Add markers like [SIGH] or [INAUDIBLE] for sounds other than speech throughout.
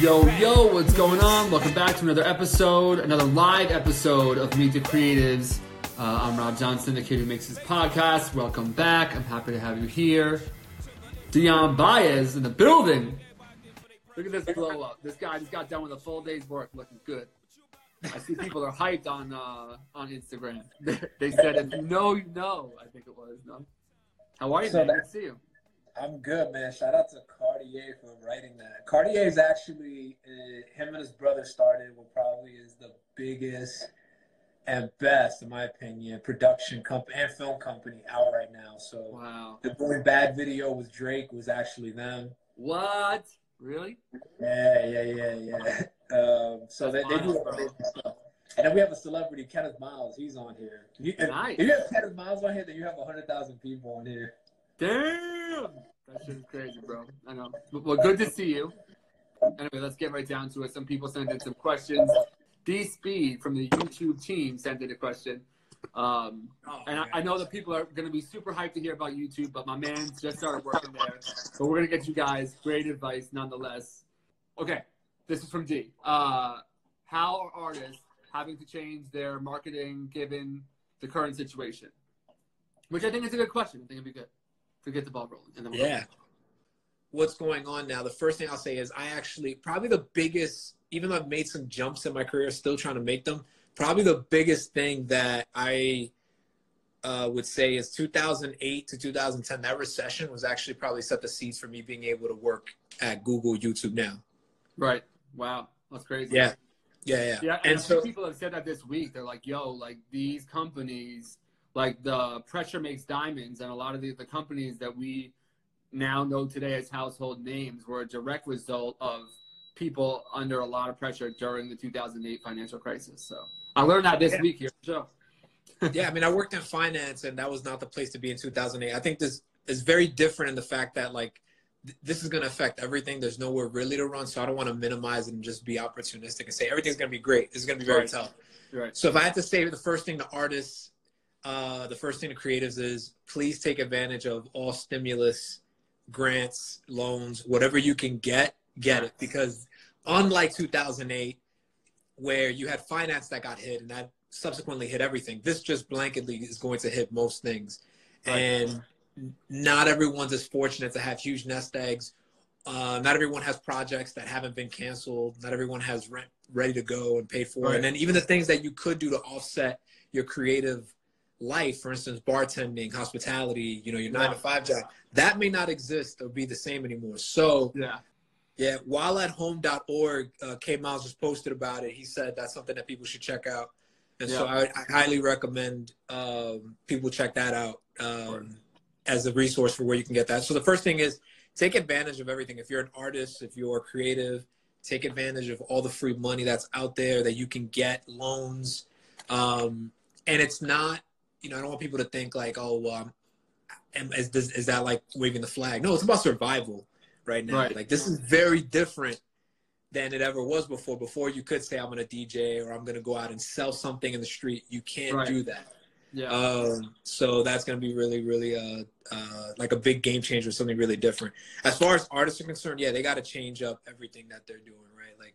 Yo, yo, what's going on? Welcome back to another episode, another live episode of Meet the Creatives. Uh, I'm Rob Johnson, the kid who makes this podcast. Welcome back. I'm happy to have you here. Dion Baez in the building. Look at this blow up. This guy just got done with a full day's work looking good. I see people are hyped on uh, on Instagram. [LAUGHS] they said, if you know, you know. I think it was. No. How are you, So man? that- Good to see you. I'm good, man. Shout out to Cartier for writing that. Cartier is actually uh, him and his brother started what probably is the biggest and best, in my opinion, production company and film company out right now. So Wow. the Boy Bad video with Drake was actually them. What? Really? Yeah, yeah, yeah, yeah. Um, so they, they do amazing stuff. And then we have a celebrity, Kenneth Miles. He's on here. You, Nice. if you have Kenneth Miles on here, then you have 100,000 people on here. Damn! That shit is crazy, bro. I know. Well, good to see you. Anyway, let's get right down to it. Some people sent in some questions. D Speed from the YouTube team sent in a question. Um, and I, I know that people are going to be super hyped to hear about YouTube, but my man just started working there. But we're going to get you guys great advice nonetheless. Okay, this is from D. Uh, how are artists having to change their marketing given the current situation? Which I think is a good question. I think it'd be good to get the ball rolling. And then we'll Yeah. What's going on now? The first thing I'll say is I actually probably the biggest, even though I've made some jumps in my career, still trying to make them. Probably the biggest thing that I uh, would say is 2008 to 2010. That recession was actually probably set the seeds for me being able to work at Google, YouTube now. Right. Wow. That's crazy. Yeah, yeah, yeah. Yeah. And, and so people have said that this week. They're like, yo, like these companies, like the pressure makes diamonds. And a lot of the, the companies that we now know today as household names were a direct result of people under a lot of pressure during the 2008 financial crisis. So I learned that this Yeah. week here. So [LAUGHS] yeah, I mean, I worked in finance, and that was not the place to be in 2008. I think this is very different in the fact that like th- this is going to affect everything. There's nowhere really to run, so I don't want to minimize and just be opportunistic and say everything's going to be great. This is going to be very Right. tough. right. So if I had to say the first thing to artists, uh, the first thing to creatives is please take advantage of all stimulus, grants, loans, whatever you can get, get it. Because unlike 2008, where you had finance that got hit and that subsequently hit everything, this just blanketly is going to hit most things. Right. And not everyone's as fortunate to have huge nest eggs. Uh, not everyone has projects that haven't been canceled. Not everyone has rent ready to go and paid for. Right. And then even the things that you could do to offset your creative life, for instance, bartending, hospitality, you know, your nine to five job, that may not exist or be the same anymore. So Yeah. yeah, while at home.org, uh, K Miles just posted about it. He said that's something that people should check out. And so I, I highly recommend um, people check that out um, as a resource for where you can get that. So the first thing is take advantage of everything. If you're an artist, if you're creative, take advantage of all the free money that's out there that you can get, loans. Um, and it's not, you know, I don't want people to think like, oh, am- is, this, is that like waving the flag? No, it's about survival right now. Right. Like this is very different than it ever was before. Before you could say I'm gonna DJ or I'm gonna go out and sell something in the street. You can't Right. do that. Yeah. Um, so that's gonna be really, really uh, uh, like a big game changer, something really different. As far as artists are concerned, yeah, they got to change up everything that they're doing, right? Like,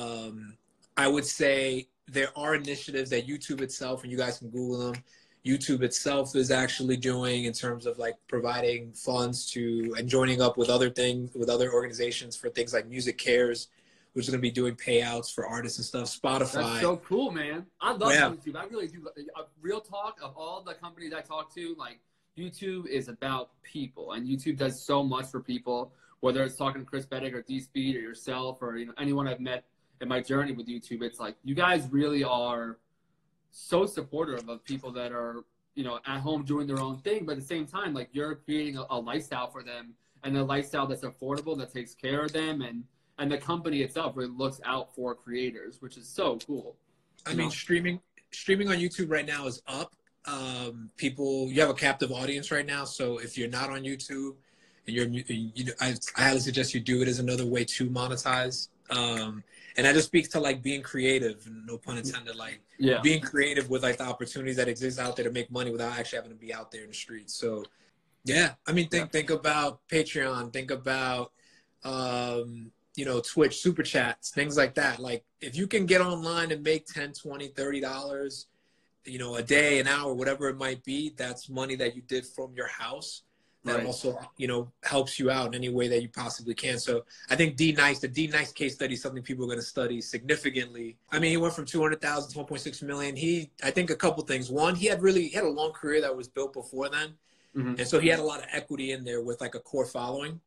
um, I would say there are initiatives that YouTube itself, and you guys can Google them. YouTube itself is actually doing in terms of like providing funds to and joining up with other things with other organizations for things like MusiCares, which is going to be doing payouts for artists and stuff. Spotify. That's so cool, man. I love Yeah. YouTube. I really do. Uh, real talk of all the companies I talk to, like YouTube is about people, and YouTube does so much for people. Whether it's talking to Chris Beddick or D Speed or yourself or you know anyone I've met in my journey with YouTube, it's like you guys really are so supportive of people that are you know at home doing their own thing, but at the same time, like you're creating a, a lifestyle for them and a lifestyle that's affordable that takes care of them and and the company itself really looks out for creators, which is so cool. I mean, know? streaming streaming on YouTube right now is up. Um, people, you have a captive audience right now. So if you're not on YouTube, and you're, you, I, I highly suggest you do it as another way to monetize. Um, and that just speaks to like being creative, no pun intended, like Yeah. being creative with like the opportunities that exist out there to make money without actually having to be out there in the streets. So, yeah, I mean, think think about Patreon, think about um, you know, Twitch super chats, things like that. Like if you can get online and make 10, 20, 30 dollars, you know, a day, an hour, whatever it might be, that's money that you did from your house. That Right. also, you know, helps you out in any way that you possibly can. So I think D Nice, the D Nice case study is something people are going to study significantly. I mean, he went from 200,000 to 1.6 million. He, I think a couple things. One, he had really, he had a long career that was built before then. Mhm. And so he had a lot of equity in there with like a core following.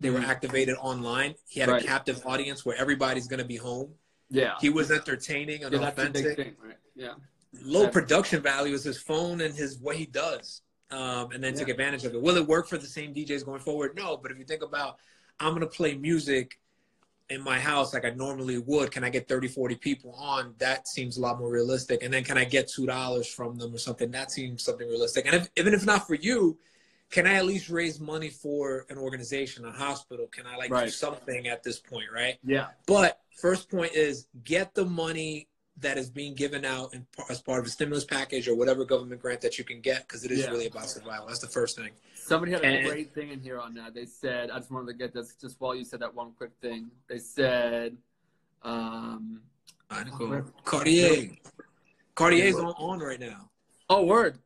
They were Mhm. activated online. He had Right. a captive audience where everybody's going to be home. Yeah. He was entertaining and yeah, that's a big authentic. thing, right? Yeah. Low production value is his phone and his what he does, um, and then take Yeah. advantage of it. Will it work for the same DJs going forward? No, but if you think about, I'm going to play music in my house like I normally would. Can I get 30, 40 people on? That seems a lot more realistic. And then can I get two dollars from them or something? That seems something realistic. And if, even if not for you, can I at least raise money for an organization, a hospital? Can I like do something at this point, right? Yeah. But first point is get the money that is being given out in, as part of a stimulus package or whatever government grant that you can get because it is Yeah. really about survival. That's the first thing. Somebody had a And- great thing in here on that. They said, I just wanted to get this just while you said that one quick thing. They said, um, I where- Cartier. Cartier's on, on right now. oh, word.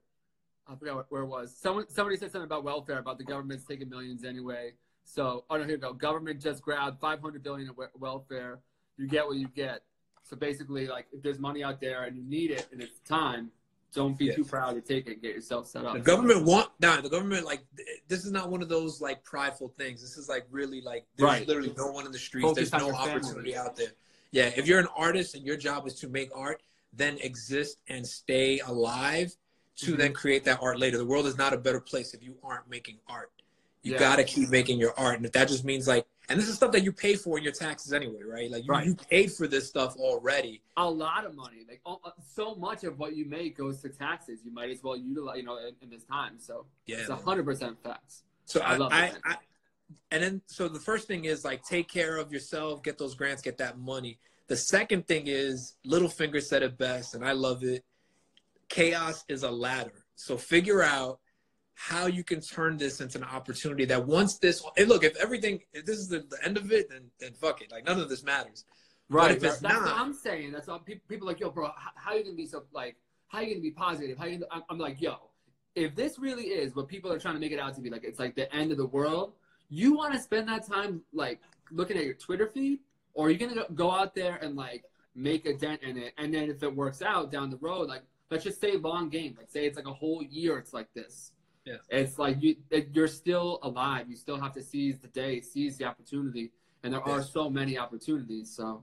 I forgot what- where it was. Someone, somebody said something about welfare, about the government's taking millions anyway. So, oh no, here we go. Government just grabbed 500 billion of welfare. You get what you get. So basically, like, if there's money out there and you need it and it's time, don't be Yeah. too proud to take it. Get yourself set up. The government want nah, the government like this is not one of those like prideful things. This is like really like there's Right. literally no one in the streets. Focus there's no your family. opportunity out there. Yeah, if you're an artist and your job is to make art, then exist and stay alive to Mhm. then create that art later. The world is not a better place if you aren't making art. You Yeah. gotta keep making your art. And if that just means like and this is stuff that you pay for in your taxes anyway, right? Like you, Right. you paid for this stuff already. a lot of money. Like all, so much of what you make goes to taxes. You might as well utilize, you know, in, in this time. So Yeah. it's a hundred percent facts. So I I, love I. I, and then so the first thing is like take care of yourself, get those grants, get that money. The second thing is Littlefinger said it best, and I love it. Chaos is a ladder. So figure out how you can turn this into an opportunity that once this and look, if everything if this is the, the end of it, then then fuck it. Like none of this matters. Right. if it's That's, that's what I'm saying. That's what people, people are like, yo, bro, how, how you gonna be so like, how you gonna be positive? How you? Gonna, I'm, I'm like, yo, if this really is what people are trying to make it out to be, like it's like the end of the world. You want to spend that time like looking at your Twitter feed, or are you gonna go- go out there and like make a dent in it? And then if it works out down the road, like let's just say long game. Like say it's like a whole year. It's like this. Yeah. It's like you it, you're still alive. You still have to seize the day, seize the opportunity, and there are so many opportunities. So,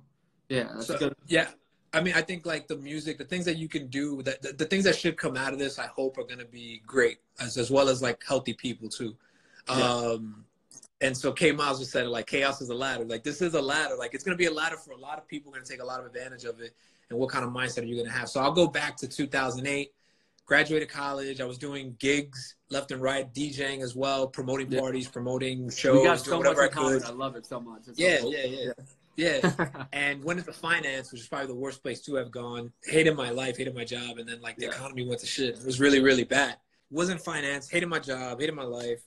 yeah, that's So, good. yeah. I mean, I think like the music, the things that you can do, that the, the things that should come out of this, I hope are going to be great, as as well as like healthy people too. Yeah. Um, and so K Miles just said like chaos is a ladder. Like this is a ladder. Like it's going to be a ladder for a lot of people. Going to take a lot of advantage of it. And what kind of mindset are you going to have? So I'll go back to 2008. Graduated college. I was doing gigs left and right, DJing as well, promoting Yeah. parties, promoting shows, we got so much I in common. could. I love it so much. It's so Yeah, yeah, yeah, yeah [LAUGHS] and went into finance, which is probably the worst place to have gone. Hated my life, hated my job, and then like the Yeah. economy went to shit. It was really, really bad. Was in finance, hated my job, hated my life.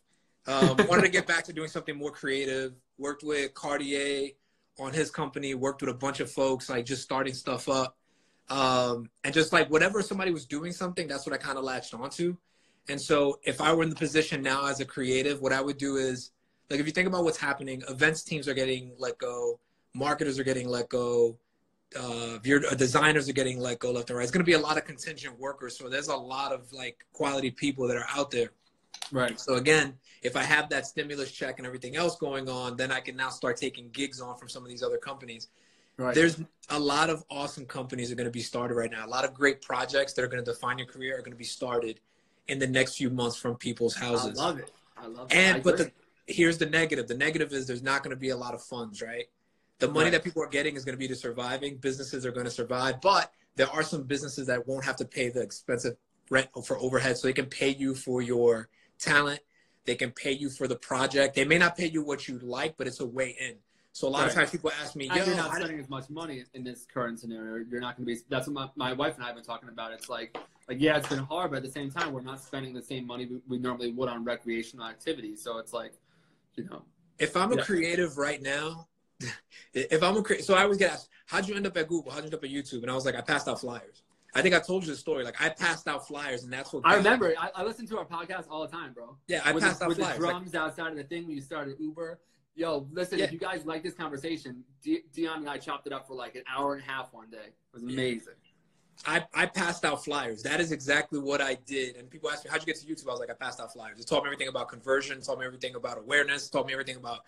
Um, wanted to get back to doing something more creative. Worked with Cartier on his company. Worked with a bunch of folks, like just starting stuff up, um, and just like whatever somebody was doing something, that's what I kind of latched onto. And so, if I were in the position now as a creative, what I would do is, like, if you think about what's happening, events teams are getting let go marketers are getting let go uh, your uh, designers are getting let go left and right. It's going to be a lot of contingent workers, so there's a lot of like quality people that are out there. right. So again, if I have that stimulus check and everything else going on, then I can now start taking gigs on from some of these other companies. Right. There's a lot of awesome companies that are going to be started right now. A lot of great projects that are going to define your career are going to be started in the next few months from people's houses. I love it. I love it. And but the here's the negative. The negative is there's not going to be a lot of funds, right? The money Right. that people are getting is going to be to surviving. Businesses are going to survive, but there are some businesses that won't have to pay the expensive rent for overhead, so they can pay you for your talent. They can pay you for the project. They may not pay you what you like, but it's a way in. So a lot of times people ask me, and "Yo, you're not spending as much money in this current scenario. You're not going to be. That's what my, my wife and I have been talking about. It's like, like yeah, it's been hard, but at the same time, we're not spending the same money we, we normally would on recreational activities. So it's like, you know, if I'm a creative right now, [LAUGHS] if I'm a cre- so I always get asked, how'd you end up at Google? How'd you end up at YouTube? And I was like, I passed out flyers. I think I told you the story. Like I passed out flyers, and that's what I remember. I, I listen to our podcast all the time, bro. Yeah, I with passed the, out with flyers. the Like, drums outside of the thing when you started Uber. Yo, listen, Yeah. if you guys like this conversation, De- Dion and I chopped it up for like an hour and a half one day. It was amazing. I, I passed out flyers. That is exactly what I did. And people ask me, how'd you get to YouTube? I was like, I passed out flyers. It taught me everything about conversion, taught me everything about awareness, taught me everything about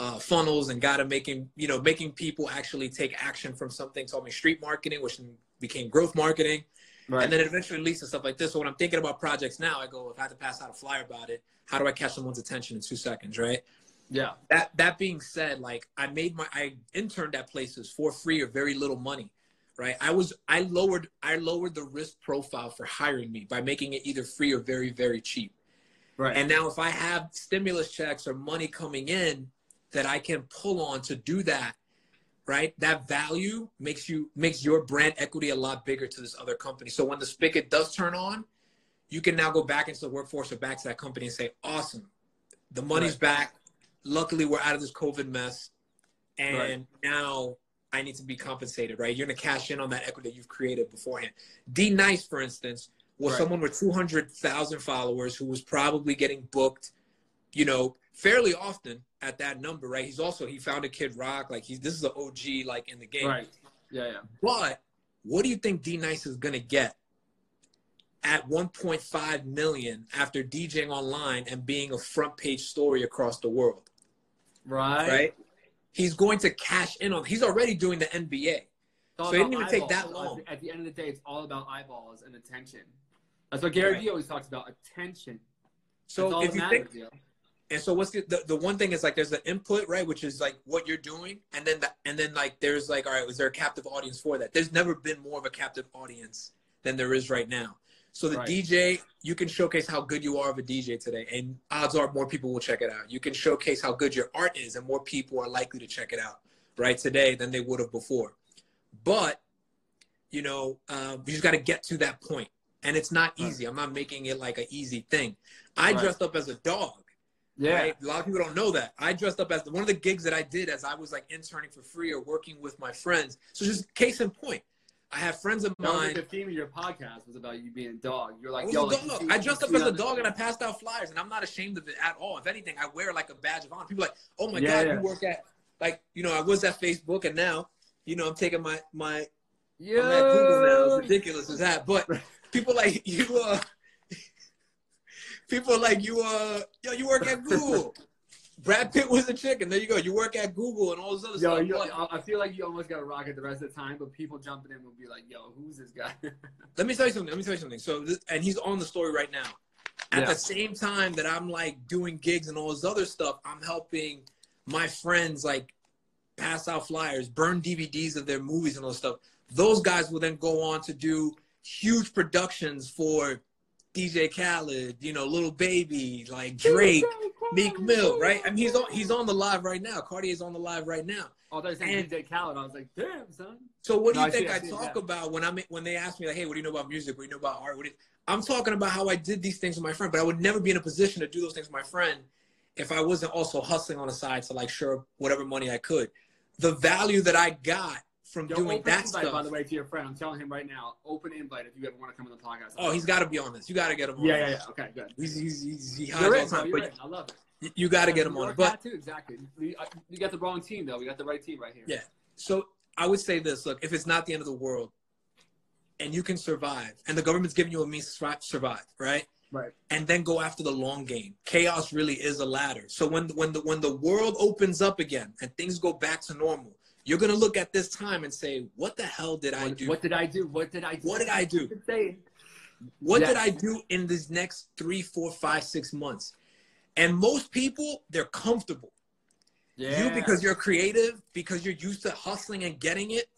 uh, funnels and got to making, you know, making people actually take action from something, taught me street marketing, which became growth marketing. Right. And then it eventually leads to stuff like this. So when I'm thinking about projects now, I go, if I had to pass out a flyer about it, how do I catch someone's attention in two seconds, right? Yeah. that that being said like i made my i interned at places for free or very little money right i was i lowered i lowered the risk profile for hiring me by making it either free or very very cheap Right. and now if i have stimulus checks or money coming in that i can pull on to do that right that value makes you makes your brand equity a lot bigger to this other company so when the spigot does turn on you can now go back into the workforce or back to that company and say awesome the money's Right. back luckily we're out of this covid mess and Right. now i need to be compensated right you're going to cash in on that equity that you've created beforehand d nice for instance was Right. someone with 200000 followers who was probably getting booked you know fairly often at that number right he's also he founded kid rock like he's this is an og like in the game right. Yeah, yeah. but what do you think D Nice is gonna get at 1.5 million after DJing online and being a front page story across the world? Right. Right? He's going to cash in on. He's already doing the NBA. So it didn't even take that long. At the end of the day, it's all about eyeballs and attention. That's what Gary Right. Vee always talks about attention. So if you matters, think, and so what's the, the the one thing is like there's the input right, which is like what you're doing, and then the, and then like there's like all right, was there a captive audience for that? There's never been more of a captive audience than there is right now. So the Right. DJ, you can showcase how good you are of a DJ today, and odds are more people will check it out. You can showcase how good your art is, and more people are likely to check it out right today than they would have before. But you know, uh, you just got to get to that point, and it's not Right. easy. I'm not making it like an easy thing. I Right. dressed up as a dog. Yeah. Right? A lot of people don't know that. I dressed up as one of the gigs that I did as I was like interning for free or working with my friends. So just case in point, I have friends of mine. like the theme of your podcast was about you being a dog. You're like, yo, like, see- I dressed up as a dog and I passed out flyers, and I'm not ashamed of it at all. If anything, I wear like a badge of honor. People are like, oh my Yeah, god, yeah. you work at like you know I was at Facebook, and now you know I'm taking my my Yo! I'm at Google now. It's ridiculous as that. But [LAUGHS] people like you uh [LAUGHS] people like you uh yo, you work at Google. Brad Pitt was a chicken. There you go. You work at Google and all this other Yo, stuff. But I I feel like you almost got to rock it the rest of the time, but people jumping in will be like, yo, who's this guy? [LAUGHS] let me tell you something. Let me tell you something. So this, and he's on the story right now. At Yeah. the same time that I'm like doing gigs and all this other stuff, I'm helping my friends like pass out flyers, burn DVDs of their movies and all this stuff. Those guys will then go on to do huge productions for DJ Khaled, you know, Lil Baby, like Drake, Meek Mill, right? I mean, he's on he's on the live right now. Cartier's on the live right now. Oh, they're saying DJ Khaled. I was like, damn, son. So what do No, you I think it, I see talk about when I'm when they ask me like, hey, what do you know about music? What do you know about art? What do you... I'm talking about how I did these things with my friend, but I would never be in a position to do those things with my friend if I wasn't also hustling on the side to like sure whatever money I could. The value that I got from Yo, doing that invite, stuff. by the way, to your friend. I'm telling him right now, open invite if you ever want to come on the podcast. oh, he's got to be on this. You got to get him on. Yeah, yeah, yeah. Okay, good. He's, he's, he's, he hides all the time, but in. I love it. you, you got to get him on. But too, exactly. We, uh, you got the wrong team though. We got the right team right here. Yeah. So I would say this: look, if it's not the end of the world, and you can survive, and the government's giving you a means to survive, right? Right. And then go after the long game. Chaos really is a ladder. So when when the when the world opens up again and things go back to normal, you're gonna look at this time and say, "What the hell did I do? what did I do? What did I do? What did I do? What did I do in these next three, four, five, six months?" And most people, they're comfortable. Yeah. You, because you're creative, because you're used to hustling and getting it,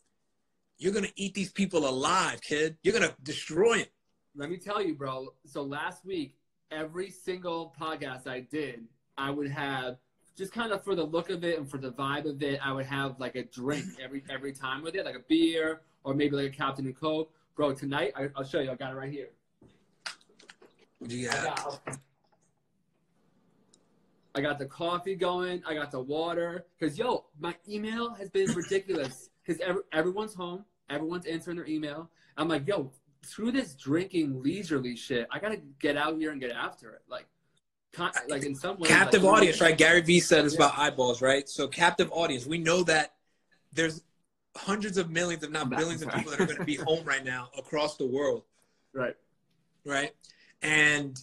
you're gonna eat these people alive, kid. You're gonna destroy it. Let me tell you, bro. So last week, every single podcast I did, I would have just kind of for the look of it and for the vibe of it, I would have like a drink every every time with it, like a beer or maybe like a Captain and Coke. Bro, tonight I, I'll show you. I got it right here. What do you I got? got, I got the coffee going. I got the water. Cause yo, my email has been ridiculous. Cause every, everyone's home. Everyone's answering their email. I'm like, yo, through this drinking leisurely shit, I gotta get out here and get after it. Like, con- like in some ways, captive like, audience, right? Gary Vee said it's Yeah. about eyeballs, right? So captive audience. We know that there's hundreds of millions, if not billions, of people that are going to be home right now [LAUGHS] across the world, Right. right? And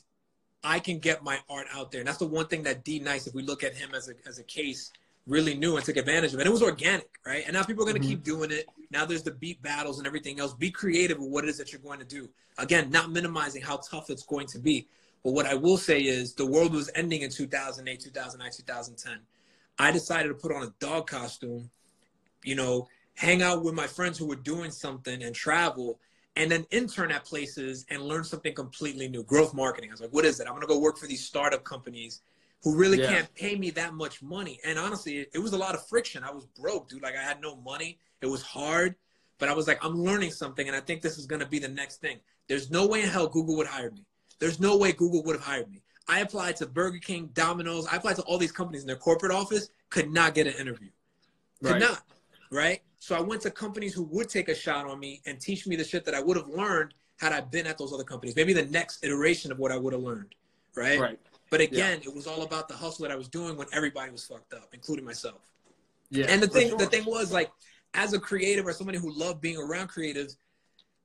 I can get my art out there, and that's the one thing that D Nice, if we look at him as a as a case, really knew and took advantage of, and it was organic, right? And now people are going to Mhm. keep doing it. Now there's the beat battles and everything else. Be creative with what it is that you're going to do. Again, not minimizing how tough it's going to be. But what I will say is the world was ending in 2008, 2009, 2010. I decided to put on a dog costume, you know, hang out with my friends who were doing something and travel, and then intern at places and learn something completely new. Growth marketing. I was like, what is it? I'm going to go work for these startup companies who really Yeah. can't pay me that much money. And honestly, it, it was a lot of friction. I was broke, dude. Like I had no money. It was hard, but I was like, I'm learning something, and I think this is going to be the next thing. There's no way in hell Google would hire me. There's no way Google would have hired me. I applied to Burger King, Domino's. I applied to all these companies in their corporate office. Could not get an interview. Could Right. not. Right. So I went to companies who would take a shot on me and teach me the shit that I would have learned had I been at those other companies. Maybe the next iteration of what I would have learned. Right. Right. But again, it was all about the hustle that I was doing when everybody was fucked up, including myself. Yeah. and the thing, sure. the thing was like, as a creative or somebody who loved being around creatives,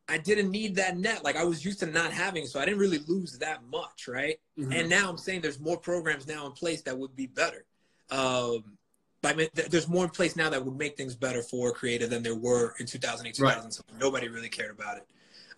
I didn't need that net. Like I was used to not having, so I didn't really lose that much, right? Mhm. And now I'm saying there's more programs now in place that would be better. Um, I mean, th- there's more in place now that would make things better for creative than there were in 2008, Right. 2007. Nobody really cared about it.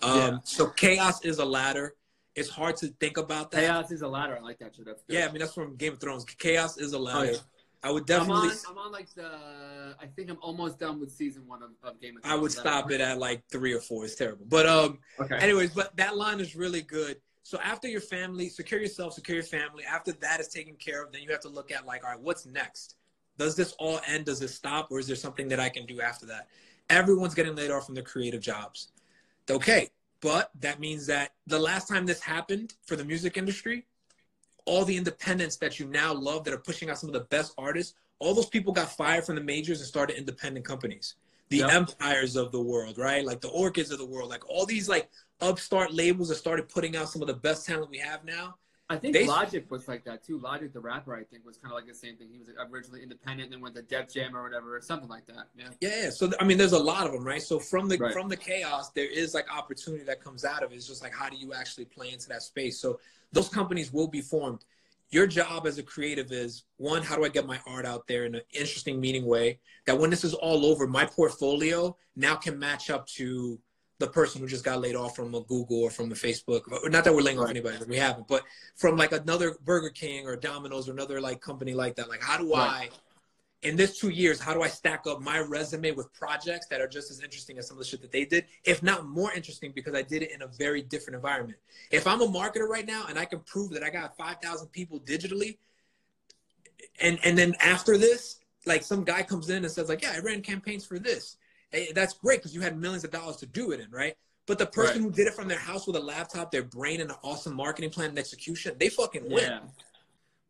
Um, Yeah. So chaos is a ladder. It's hard to think about that. Chaos is a ladder. I like that shit. That's good. Yeah, I mean that's from Game of Thrones. Chaos is a ladder. yeah. I would I'm definitely. on, I'm on like the. I think I'm almost done with season one of, of Game of Thrones. I would stop it at like three or four. It's terrible. But um, Okay. anyways, but that line is really good. So after your family, secure yourself, secure your family. After that is taken care of, then you have to look at like, all right, what's next? Does this all end? Does this stop, or is there something that I can do after that? Everyone's getting laid off from their creative jobs. Okay, but that means that the last time this happened for the music industry, all the independents that you now love that are pushing out some of the best artists, all those people got fired from the majors and started independent companies. The Yep. empires of the world, right? Like the Orchards of the world, like all these like upstart labels that started putting out some of the best talent we have now. I think They- Logic was like that too. Logic, the rapper, I think, was kind of like the same thing. He was originally independent, and then went to Def Jam or whatever, or something like that. Yeah. Yeah. So I mean, there's a lot of them, right? So from the Right. from the chaos, there is like opportunity that comes out of it. It's just like how do you actually play into that space? So those companies will be formed. Your job as a creative is one, how do I get my art out there in an interesting, meaning way that when this is all over, my portfolio now can match up to the person who just got laid off from a Google or from a Facebook. Not that we're laying off anybody, we haven't, but from like another Burger King or Domino's or another like company like that. Like, how do Right. I in this two years, how do I stack up my resume with projects that are just as interesting as some of the shit that they did, if not more interesting, because I did it in a very different environment. If I'm a marketer right now and I can prove that I got 5,000 people digitally, and and then after this, like some guy comes in and says like, yeah, I ran campaigns for this. Hey, that's great because you had millions of dollars to do it in, right? But the person Right. who did it from their house with a laptop, their brain, and an awesome marketing plan and execution, they fucking win. Yeah.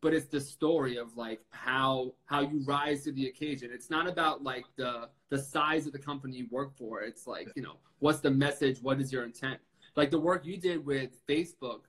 But it's the story of like how how you rise to the occasion. It's not about like the the size of the company you work for. It's like you know what's the message? What is your intent? Like the work you did with Facebook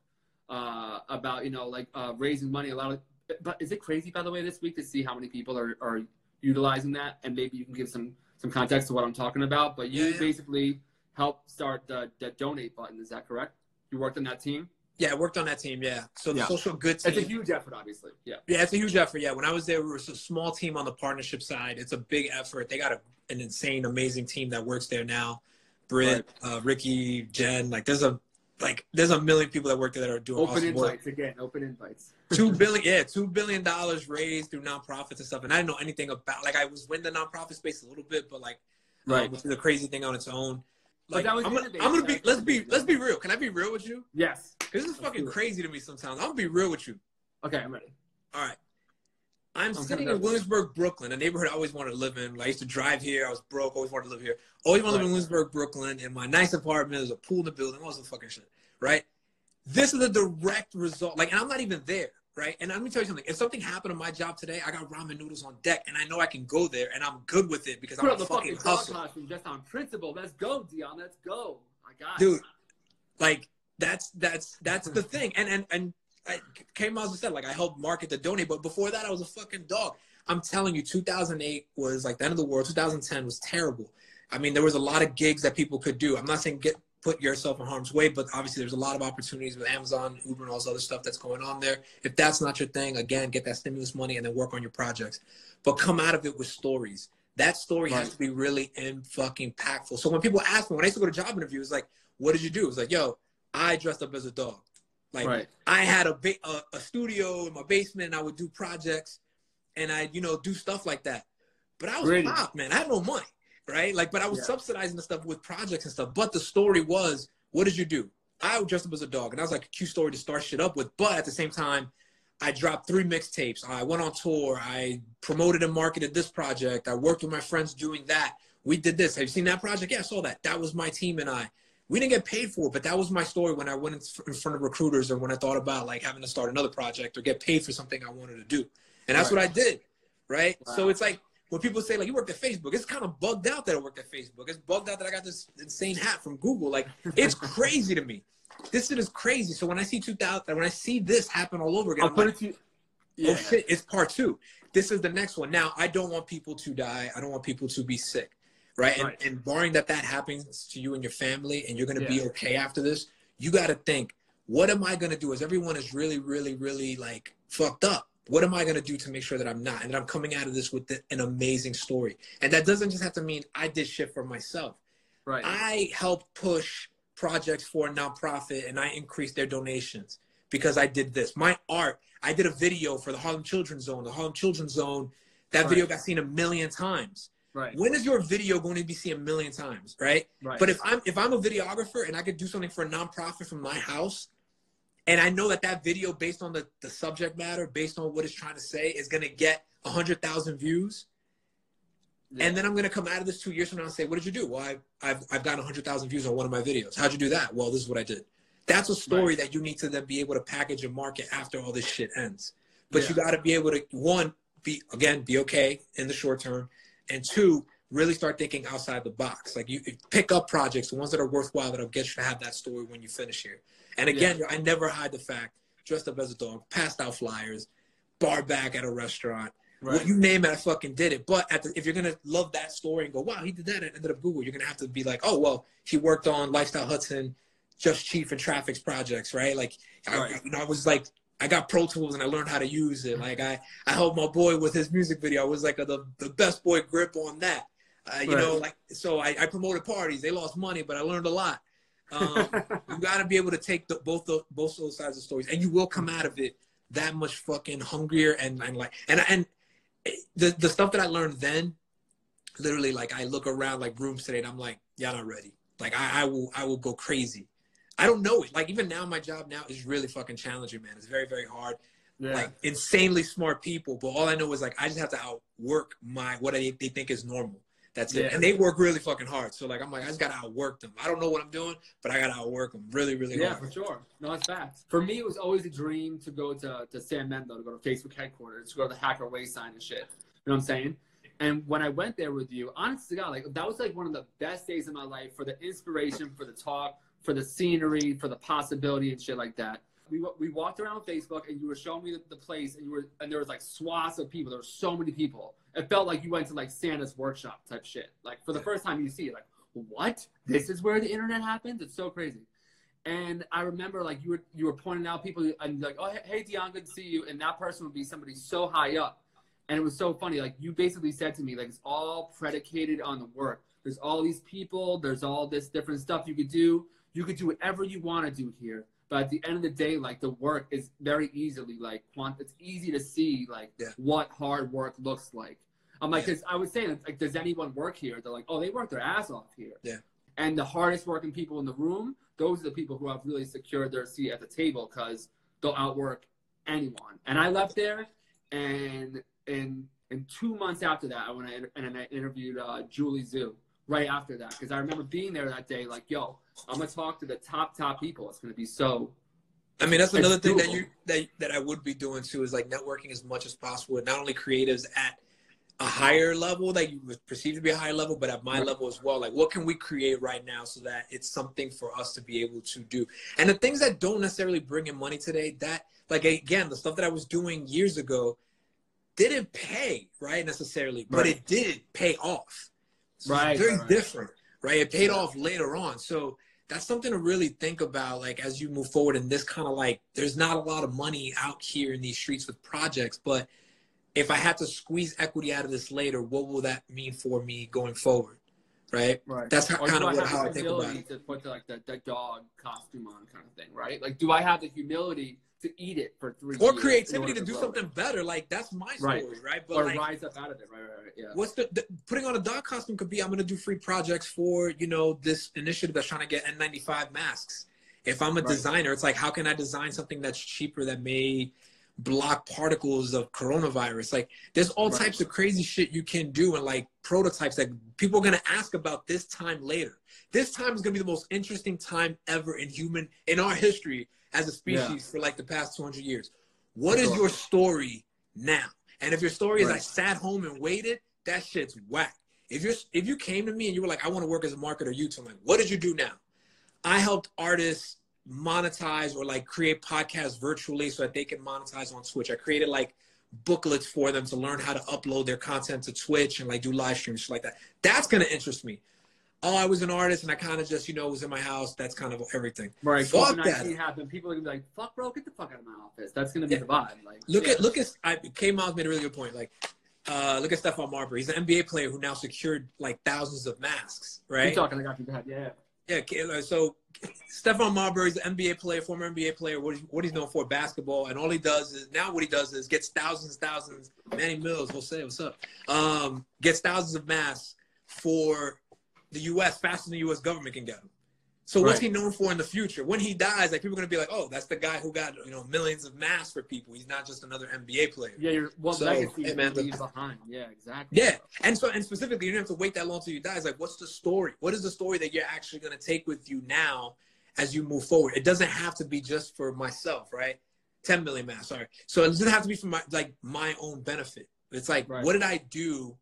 uh, about you know like uh, raising money. A lot of but is it crazy by the way this week to see how many people are are utilizing that? And maybe you can give some some context to what I'm talking about. But you Yeah, yeah. basically helped start the the donate button. Is that correct? You worked on that team. Yeah, I worked on that team. Yeah, so the Yeah. social good team. It's a huge effort, obviously. Yeah. Yeah, it's a huge effort. Yeah, when I was there, we were a small team on the partnership side. It's a big effort. They got a, an insane, amazing team that works there now. Britt, uh, Ricky, Jen, like there's a like there's a million people that work there that are doing Open awesome work. invites again. Open invites. [LAUGHS] Two billion, yeah, two billion dollars raised through nonprofits and stuff. And I didn't know anything about like I was in the nonprofit space a little bit, but like Right. um, which is a crazy thing on its own. But Like that was I'm gonna. I'm gonna be let's be let's be real. Can I be real with you? Yes. This is Let's fucking crazy to me sometimes. I'm gonna be real with you. Okay, I'm ready. All right. I'm, I'm sitting in Williamsburg, Brooklyn, a neighborhood I always wanted to live in. I used to drive here. I was broke. Always wanted to live here. Always wanted to live in Williamsburg, Brooklyn. In my nice apartment, there's a pool in the building. All this fucking shit, right? This is a direct result. Like, and I'm not even there. right? And let me tell you something. If something happened on my job today, I got ramen noodles on deck, and I know I can go there, and I'm good with it because Put I'm a the fucking fucking hustle, costume just on principle. Let's go, Dion. Let's go. I got dude. it. Like that's that's that's the thing. And and and I, K Miles said like I helped market the donate, but before that I was a fucking dog. I'm telling you, 2008 was like the end of the world. 2010 was terrible. I mean, there was a lot of gigs that people could do. I'm not saying get put yourself in harm's way, but obviously there's a lot of opportunities with Amazon, Uber, and all this other stuff that's going on there. If that's not your thing, again, get that stimulus money and then work on your projects. But come out of it with stories. That story has to be really in fucking impactful. So when people ask me, when I used to go to job interviews, like, what did you do? It's like, yo, I dressed up as a dog. Like, Right. I had a, ba- a a studio in my basement, and I would do projects, and I, you know, do stuff like that. But I was Really? pop, man. I had no money, right? Like, but I was Yeah. subsidizing the stuff with projects and stuff. But the story was, what did you do? I dressed up as a dog, and I was like a cute story to start shit up with. But at the same time, I dropped three mixtapes. I went on tour. I promoted and marketed this project. I worked with my friends doing that. We did this. Have you seen that project? Yeah, I saw that. That was my team and I. We didn't get paid for it, but that was my story when I went in front of recruiters or when I thought about like having to start another project or get paid for something I wanted to do. And that's Right. what I did. Right. So it's like when people say like you worked at Facebook, it's kind of bugged out that I worked at Facebook. It's bugged out that I got this insane hat from Google. Like it's [LAUGHS] crazy to me. This shit is crazy. So when I see 2000, when I see this happen all over again, I'll I'm put like, it to you. oh shit, it's part two. This is the next one. Now, I don't want people to die. I don't want people to be sick, right? And, Right. and barring that that happens to you and your family and you're going to be okay after this, you got to think, what am I going to do as everyone is really, really, really like fucked up? What am I going to do to make sure that I'm not and that I'm coming out of this with the, an amazing story? And that doesn't just have to mean I did shit for myself. Right. I helped push projects for a nonprofit and I increased their donations because I did this. My art, I did a video for the Harlem Children's Zone. The Harlem Children's Zone, that Right. video got seen a million times. Right. When is your video going to be seen a million times, right? right. But if I'm if I'm a videographer and I could do something for a nonprofit from my house, and I know that that video, based on the, the subject matter, based on what it's trying to say, is going to get hundred thousand views, Yeah. and then I'm going to come out of this two years from now and say, "What did you do?" Well, I, I've I've gotten 100,000 views on one of my videos. How'd you do that? Well, this is what I did. That's a story that you need to then be able to package and market after all this shit ends. But you got to be able to one be again be okay in the short term, and two really start thinking outside the box. Like you pick up projects, the ones that are worthwhile that'll get you to have that story when you finish here. And again, I never hide the fact dressed up as a dog, passed out flyers, bar back at a restaurant. right. Well, you name it, I fucking did it. But at the, if you're gonna love that story and go, wow, he did that and ended up Google, you're gonna have to be like, oh well, he worked on Lifestyle Hudson, Just Chief, and Traffic's projects, right? Like, I, you know, I was like, I got Pro Tools and I learned how to use it. Like, I I helped my boy with his music video. I was like a, the the best boy grip on that. Uh, you Right. know, like so I, I promoted parties. They lost money, but I learned a lot. Um, [LAUGHS] you got to be able to take the, both the, both those sides of stories, and you will come out of it that much fucking hungrier and, and like and and the the stuff that I learned then, literally like I look around like rooms today and I'm like, y'all not ready. Like I, I will I will go crazy. I don't know it. Like even now, my job now is really fucking challenging, man. It's very very hard. yeah. Like insanely smart people, but all I know is like I just have to outwork my what they, they think is normal. That's it. And they work really fucking hard. So like I'm like I just gotta outwork them. I don't know what I'm doing, but I gotta outwork them really really Yeah, hard. for sure. No, it's facts. For me, it was always a dream to go to, to San Mendo, to go to Facebook headquarters, to go to the Hacker Way sign and shit. You know what I'm saying? And when I went there with you, honest to God, like that was like one of the best days of my life for the inspiration, for the talk, for the scenery, for the possibility and shit like that. We, we walked around Facebook and you were showing me the, the place and you were and there was like swaths of people. There were so many people. It felt like you went to like Santa's workshop type shit. Like for the first time you see it, like what? This is where the internet happens. It's so crazy. And I remember like you were you were pointing out people and like, oh hey Dion, good to see you. And that person would be somebody so high up. And it was so funny. Like you basically said to me, like it's all predicated on the work. There's all these people, there's all this different stuff you could do. You could do whatever you want to do here. But at the end of the day, like the work is very easily like quant it's easy to see like Yeah. what hard work looks like. I'm like, cause I was saying, like, does anyone work here? They're like, oh, they work their ass off here. Yeah. And the hardest working people in the room, those are the people who have really secured their seat at the table because they'll outwork anyone. And I left there, and in in two months after that, I went and and I interviewed uh, Julie Zhuo right after that because I remember being there that day, like, yo, I'm gonna talk to the top top people. It's gonna be so I mean, that's another thing that you that that I would be doing too is like networking as much as possible with not only creatives at a higher level that you perceive to be a higher level, but at my Right. level as well. Like, what can we create right now so that it's something for us to be able to do? And the things that don't necessarily bring in money today, that like again, the stuff that I was doing years ago didn't pay right necessarily, but Right. it did pay off. So Right, very right, right. different, right? It paid Yeah. off later on. So that's something to really think about like as you move forward in this kind of like there's not a lot of money out here in these streets with projects but if i had to squeeze equity out of this later what will that mean for me going forward right Right. That's how- kinda I what- how I think about humility to put the, like the, the dog costume on kind of thing, right? Like, do I have the humility to eat it for three or creativity order to do something it? better like that's my Right. story right, but or like rise up out of it, right? Right, right. Yeah. what's the, the putting on a dog costume could be i'm going to do free projects for you know this initiative that's trying to get n95 masks if i'm a Right. designer it's like how can i design something that's cheaper that may block particles of coronavirus like there's all Right. types of crazy shit you can do and like prototypes that people are going to ask about this time later this time is going to be the most interesting time ever in human in our history as a species Yeah. for like the past 200 years what is your story now and if your story is I sat home and waited, that shit's whack. If you're if you came to me and you were like, I want to work as a marketer, you I'm like, what did you do now? I helped artists monetize or like create podcasts virtually so that they can monetize on Twitch. I created like booklets for them to learn how to upload their content to Twitch and like do live streams, like that. That's gonna interest me. Oh, I was an artist and I kind of just, you know, was in my house. That's kind of everything. Right. Fuck that. People are gonna be like, "Fuck, bro, get the fuck out of my office." That's gonna be Yeah. the vibe. Like, Look yeah. at look at I K Miles made a really good point. Like, uh, look at Stephon Marbury. He's an NBA player who now secured like thousands of masks, right? talking. I got you. Go ahead. Yeah. Yeah. Uh, So Stephon Marbury's an NBA player, former NBA player. What, he- what he's known for, basketball, and all he does is now what he does is gets thousands, thousands. Manny Mills, we'll say what's up. Um, gets thousands of masks for the U.S. faster than the U.S. government can get them. So what's Right. he known for in the future? When he dies, like people are gonna be like, "Oh, that's the guy who got you know millions of masks for people. He's not just another NBA player." Yeah. Your what So, legacy hey, you man, the- leave behind? Yeah. Exactly. Yeah, and so and specifically, you don't have to wait that long till you die. It's like, what's the story? What is the story that you're actually going to take with you now as you move forward? It doesn't have to be just for myself, right? Ten million mass, sorry. So it doesn't have to be for my like my own benefit. It's like, Right. what did I do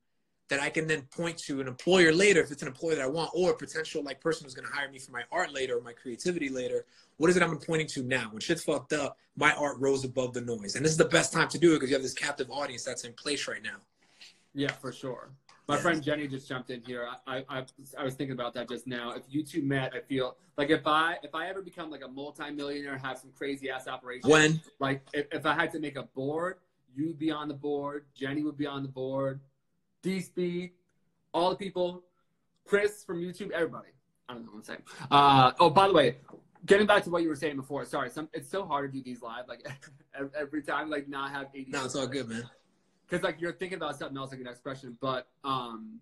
that I can then point to an employer later if it's an employer that I want, or a potential like person who's going to hire me for my art later or my creativity later? What is it I'm pointing to now? When shit's fucked up, my art rose above the noise, and this is the best time to do it because you have this captive audience that's in place right now. Yeah, for sure. My Yeah. friend Jenny just jumped in here. I, I I was thinking about that just now. If you two met, I feel like if I if I ever become like a multimillionaire, and have some crazy ass operation, When like if, if I had to make a board, you'd be on the board, Jenny would be on the board, D Speed, all the people, Chris from YouTube, everybody. I don't know what I'm saying. Uh, oh, by the way, getting back to what you were saying before. Sorry, some it's so hard to do these live, like [LAUGHS] every, time, like not have eighty. no, it's all good, man. because like you're thinking about something else like an expression but um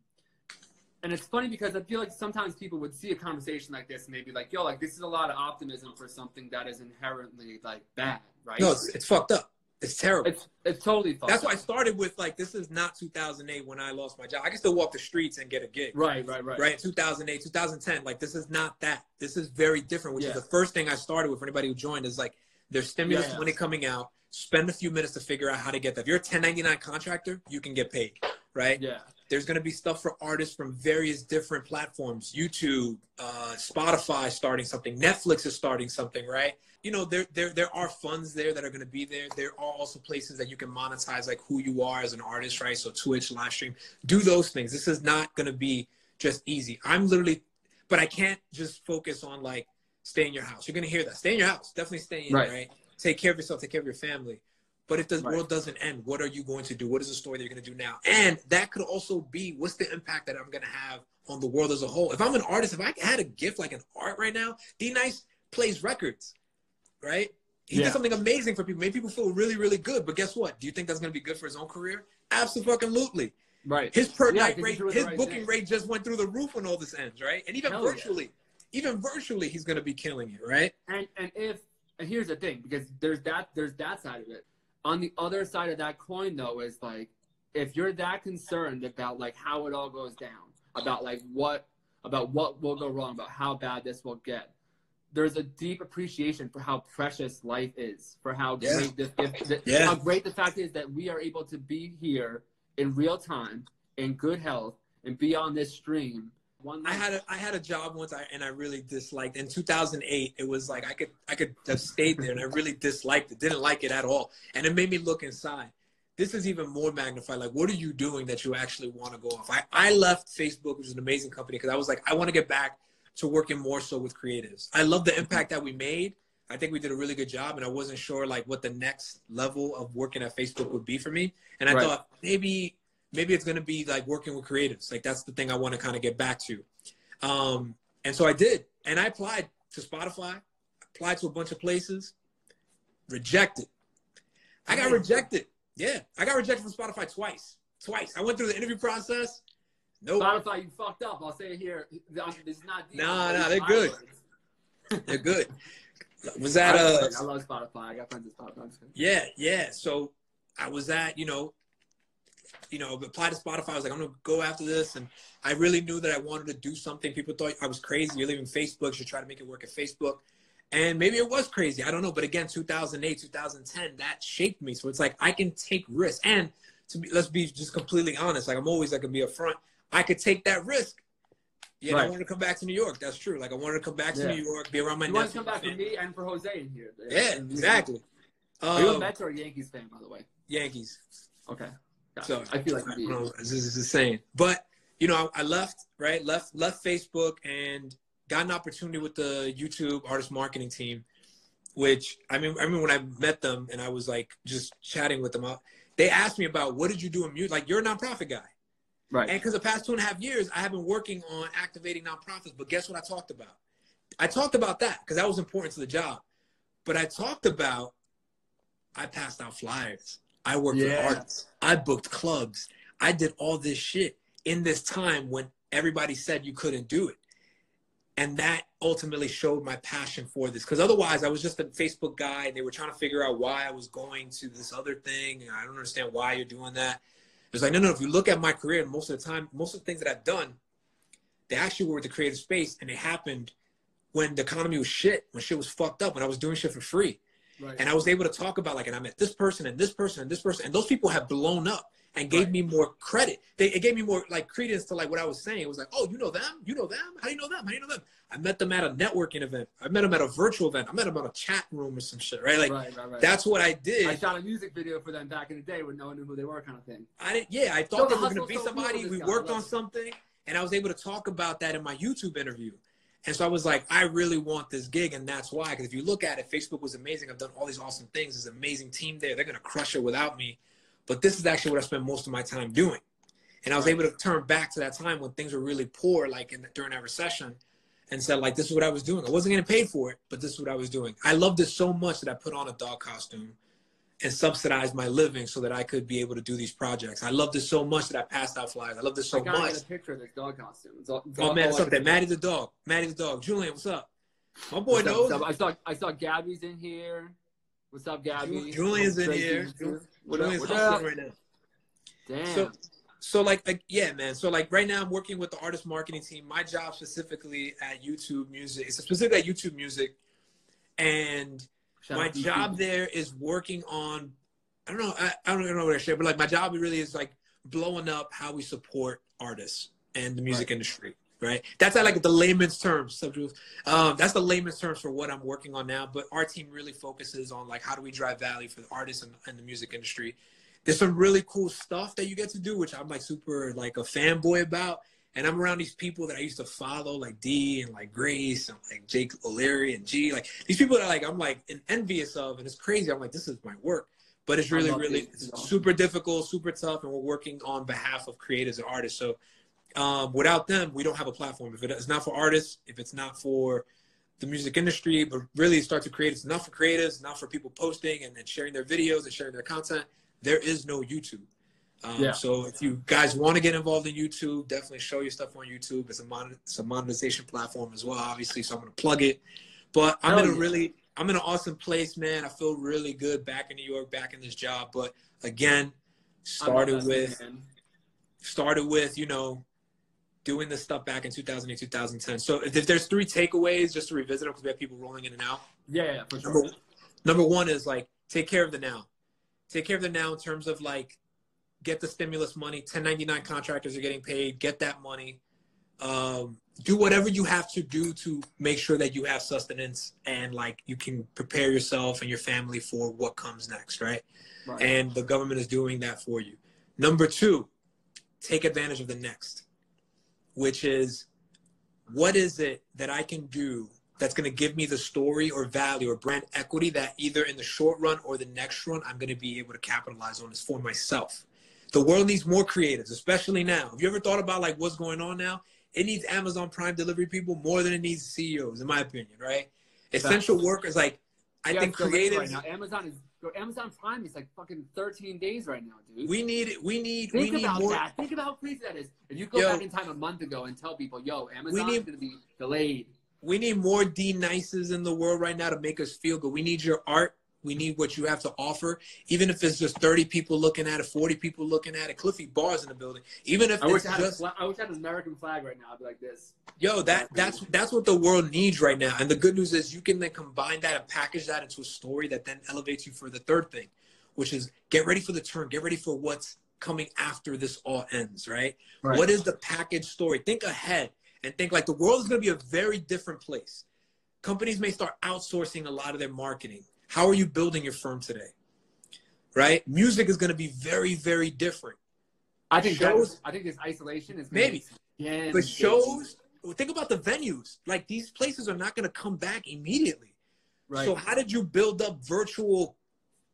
and it's funny because i feel like sometimes people would see a conversation like this and they'd be like yo like this is a lot of optimism for something that is inherently like bad right No, it's, it's fucked up. It's terrible. it's, it's totally fucked That's why I started with like this is not 2008 when I lost my job. I can still walk the streets and get a gig. right right right Right, 2008, 2010. Like this is not that. This is very different. Which Yeah. is the first thing I started with for anybody who joined is like there's stimulus yeah. money coming out. Spend a few minutes to figure out how to get that. If you're a 1099 contractor, you can get paid. Right. yeah There's going to be stuff for artists from various different platforms. YouTube, uh, Spotify starting something. Netflix is starting something. Right. You know, there there there are funds there that are going to be there. There are also places that you can monetize like who you are as an artist, right? So Twitch, live stream, do those things. This is not going to be just easy. I'm literally, but I can't just focus on like stay in your house. You're going to hear that. Stay in your house. Definitely stay in. Right. Right. Take care of yourself. Take care of your family. But if the Right. world doesn't end, what are you going to do? What is the story that you're going to do now? And that could also be what's the impact that I'm going to have on the world as a whole. If I'm an artist, if I had a gift like an art right now, D Nice plays records, right? He Yeah. did something amazing for people, made people feel really, really good. But guess what? Do you think that's going to be good for his own career? Absolutely. right His per Yeah, night rate, his right booking thing. rate just went through the roof when all this ends, right? And even Hell yeah. virtually, even virtually, he's going to be killing it, right? and and if and here's the thing because there's that there's that side of it on the other side of that coin though is like if you're that concerned about like how it all goes down about like what about what will go wrong about how bad this will get there's a deep appreciation for how precious life is, for how Yeah. great this gift, Yeah. how great the fact is that we are able to be here in real time, in good health, and be on this stream. One I had a I had a job once I, and I really disliked. In 2008, it was like I could I could have stayed there, and I really disliked it. Didn't like it at all, and it made me look inside. This is even more magnified. Like, what are you doing that you actually want to go off? I I left Facebook, which is an amazing company, because I was like, I want to get back to working more so with creatives. I love the impact that we made. I think we did a really good job, and I wasn't sure like what the next level of working at Facebook would be for me. And I Right. thought maybe maybe it's gonna be like working with creatives. Like that's the thing I want to kind of get back to. Um, and so I did, and I applied to Spotify, applied to a bunch of places, rejected. I got rejected. Yeah, I got rejected from Spotify twice. Twice. I went through the interview process. Nope. Spotify, you fucked up. I'll say it here. Is not. Nah, nah, they're good. They're good. [LAUGHS] Was that uh I love Spotify. I got friends at Spotify. I'm just kidding. Yeah, yeah. So I was at, you know, you know, applied to Spotify. I was like, I'm gonna go after this, and I really knew that I wanted to do something. People thought I was crazy. You're leaving Facebook. You should try to make it work at Facebook. And maybe it was crazy. I don't know. But again, 2008, 2010, that shaped me. So it's like I can take risks. And to be, let's be just completely honest. Like I'm always like, I can be upfront. I could take that risk. Yeah, I Right. wanted to come back to New York. That's true. Like I wanted to come back to Yeah. New York, be around my You want to come back my for me and for Jose in here? Yeah, exactly. Are you a Um, Mets or a Yankees fan, by the way? Yankees. Okay. So. I feel like I you'd be- don't know, this is insane. But you know, I, I left right, left left Facebook and got an opportunity with the YouTube artist marketing team. Which I mean, I remember when I met them and I was like just chatting with them. uh, They asked me about what did you do in music? Like you're a nonprofit guy, right. and because the past two and a half years I have been working on activating nonprofits. But guess what I talked about? I talked about that because that was important to the job. But I talked about I passed out flyers. I worked with Yeah. artists. I booked clubs. I did all this shit in this time when everybody said you couldn't do it. And that ultimately showed my passion for this. Because otherwise, I was just a Facebook guy and they were trying to figure out why I was going to this other thing. And I don't understand why you're doing that. It's like, no, no, if you look at my career, most of the time, most of the things that I've done, they actually were with the creative space and it happened when the economy was shit, when shit was fucked up, when I was doing shit for free right. and I was able to talk about like, and I met this person and this person and this person, and those people have blown up and gave Right. me more credit. They it gave me more like credence to like what I was saying. It was like, oh, you know them, you know them, how do you know them, how do you know them? I met them at a networking event. I met them at a virtual event. I met them on a chat room or some shit, right? Like right, right, that's what I did. I shot a music video for them back in the day when no one knew who they were, kind of thing. I didn't. Yeah, I thought the they were going to be so somebody. We guy. worked on something, and I was able to talk about that in my YouTube interview. And so I was like, I really want this gig, and that's why. Because if you look at it, Facebook was amazing. I've done all these awesome things. There's an amazing team there. They're going to crush it without me. But this is actually what I spent most of my time doing. And I was able to turn back to that time when things were really poor, like in during that recession, and said, like, this is what I was doing. I wasn't getting paid for it, but this is what I was doing. I loved it so much that I put on a dog costume and subsidize my living so that I could be able to do these projects. I loved it so much that I passed out flyers. I loved it so I much. get a picture of this dog costume. It's all, it's Oh all- man, I up there. Maddie the dog. Maddie the dog. Julian, what's up? My boy What's knows. up? I saw I saw Gabby's in here. What's up, Gabby? Julian's in here. What? Julian's What up? right now. Damn. So, so like, like, yeah, man. So like, right now I'm working with the artist marketing team. My job specifically at YouTube Music. It's specifically at YouTube Music, and Shout my job you. there is working on. I don't know. I, I don't know what I share, but like my job really is like blowing up how we support artists and the music Right. industry. Right. That's at like the layman's terms. Um, that's the layman's terms for what I'm working on now. But our team really focuses on like how do we drive value for the artists and, and the music industry. There's some really cool stuff that you get to do, which I'm like super like a fanboy about. And I'm around these people that I used to follow, like D and like Grace and like Jake O'Leary and G, like these people that like I'm like envious of, and it's crazy. I'm like, this is my work, but it's really, really super difficult, super tough, and we're working on behalf of creators and artists. So um, without them, we don't have a platform. If it's not for artists, if it's not for the music industry, but really start to create, it's not for creatives, not for people posting and then sharing their videos and sharing their content. There is no YouTube. Um, Yeah. So if you guys want to get involved in YouTube, definitely show your stuff on YouTube. It's a mon- it's a monetization platform as well, obviously. So I'm gonna plug it. But I'm Hell in a yeah. really I'm in an awesome place, man. I feel really good back in New York, back in this job. But again, started with man. started with you know doing this stuff back in 2008, 2010. So if, if there's three takeaways, just to revisit them because we have people rolling in and out. Yeah, yeah, for sure. Number, number one is like take care of the now. Take care of the now in terms of like get the stimulus money. 1099 contractors are getting paid. Get that money. Um, do whatever you have to do to make sure that you have sustenance and like you can prepare yourself and your family for what comes next, right? Right. And the government is doing that for you. Number two, take advantage of the next, which is what is it that I can do that's going to give me the story or value or brand equity that either in the short run or the next run I'm going to be able to capitalize on is for myself. The world needs more creatives, especially now. Have you ever thought about like what's going on now? It needs Amazon Prime delivery people more than it needs CEOs, in my opinion, right? Essential workers, like I Yeah, think creatives. right now. Amazon is Amazon Prime is like fucking 13 days right now, dude. We need we need Think we need about more. that. Think about how crazy that is. If you go Yo. back in time a month ago and tell people, "Yo, Amazon's need- gonna be delayed," We need more D-Nices in the world right now to make us feel good. We need your art. We need what you have to offer, even if it's just 30 people looking at it, 40 people looking at it, Cliffy Bars in the building. Even if I wish it's I just I wish I had an American flag right now. I'd be like this. Yo, that that's that's what the world needs right now. And the good news is you can then combine that and package that into a story that then elevates you for the third thing, which is get ready for the turn, get ready for what's coming after this all ends, right? Right. What is the package story? Think ahead and think like the world is going to be a very different place. Companies may start outsourcing a lot of their marketing. How are you building your firm today? Right? Music is going to be very, very different. I think Shows-. I think this isolation is Maybe. Yeah, But shows, think about the venues. Like these places are not going to come back immediately. right? So how did you build up virtual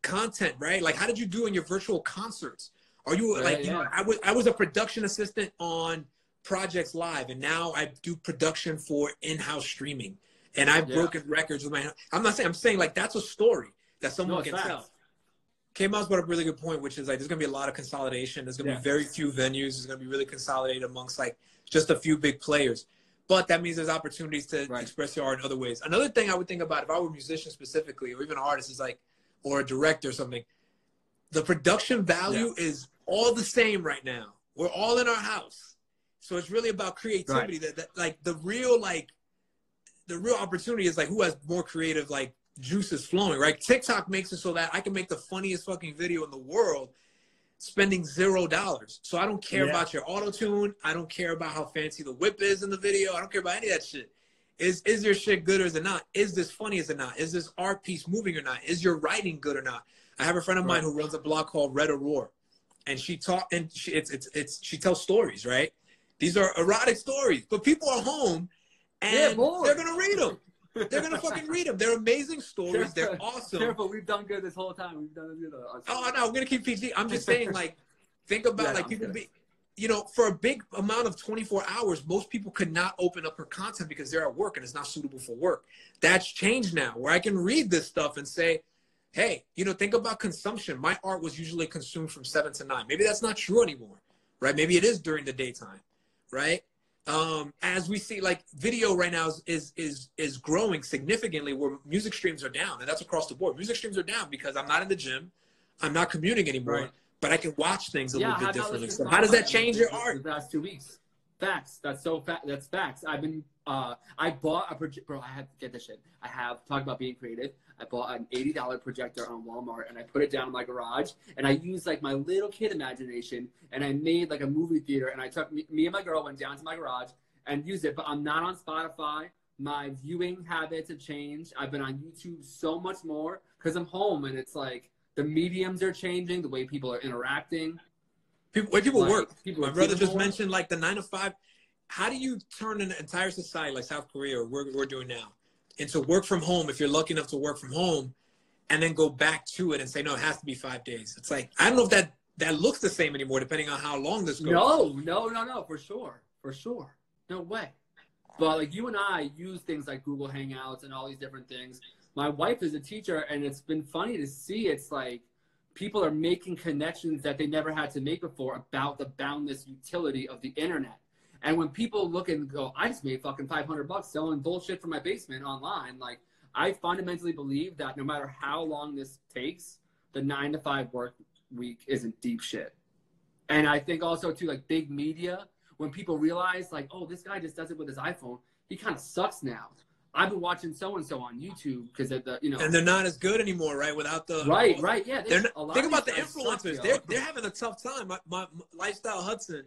content, right? Like how did you do in your virtual concerts? Are you Right, like you know, I was I was a production assistant on projects live and now I do production for in-house streaming. And I've Yeah. broken records with my I'm not saying I'm saying like that's a story that someone No, can tell. K Miles brought up a really good point, which is like there's gonna be a lot of consolidation. There's gonna Yeah. be very few venues. There's gonna be really consolidated amongst like just a few big players. But that means there's opportunities to Right. express your art in other ways. Another thing I would think about if I were a musician specifically, or even an artist, is like, or a director or something. The production value is all the same right now. We're all in our house, so it's really about creativity. That, that like the real like, the real opportunity is like who has more creative like juices flowing. Right? TikTok makes it so that I can make the funniest fucking video in the world spending zero dollars. So I don't care Yeah. about your auto tune. I don't care about how fancy the whip is in the video. I don't care about any of that shit. Is is your shit good or is it not? Is this funny? Is it not? Is this art piece moving or not? Is your writing good or not? I have a friend of mine who runs a blog called Red Aurora, and she taught and she it's it's it's she tells stories, right? These are erotic stories, but people are home and bored. they're gonna read them. They're gonna fucking read them. They're amazing stories. They're awesome. Careful, we've done good this whole time. We've done good. uh, Oh no, we're gonna keep PG. I'm just saying, [LAUGHS] like, think about Yeah, like people be, you know, for a big amount of 24 hours, most people could not open up her content because they're at work and it's not suitable for work. That's changed now, where I can read this stuff and say, hey, you know, think about consumption. My art was usually consumed from seven to nine. Maybe that's not true anymore, right? Maybe it is during the daytime, right? Um, as we see, like video right now is, is is is growing significantly, where music streams are down, and that's across the board. Music streams are down because I'm not in the gym, I'm not commuting anymore, Right. but I can watch things a yeah, little bit differently. So how does that change your art? The past two weeks. Facts. That's so fa- That's facts. I've been. Uh, I bought a projector. Bro, I have to get this shit. I have talked about being creative. I bought an eighty dollar projector on Walmart and I put it down in my garage and I used like my little kid imagination and I made like a movie theater and I took me, me and my girl went down to my garage and used it. But I'm not on Spotify. My viewing habits have changed. I've been on YouTube so much more because I'm home and it's like the mediums are changing, the way people are interacting. People, where people Like, work. people My brother just more. mentioned like the nine to five. How do you turn an entire society like South Korea or we're, we're doing now into work from home if you're lucky enough to work from home and then go back to it and say, no, it has to be five days? It's like, I don't know if that, that looks the same anymore depending on how long this goes. No, no, no, no, for sure, for sure, no way. But like you and I use things like Google Hangouts and all these different things. My wife is a teacher, and it's been funny to see. It's like people are making connections that they never had to make before about the boundless utility of the internet. And when people look and go, I just made fucking 500 bucks selling bullshit from my basement online. Like, I fundamentally believe that no matter how long this takes, the nine to five work week isn't deep shit. And I think also too, like big media, when people realize like, oh, this guy just does it with his iPhone. He kind of sucks now. I've been watching so and so on YouTube because of the you know. And they're not as good anymore, right? Without the right, right, yeah. They're a lot think about the influencers. they're they're having a tough time. My, my, my lifestyle Hudson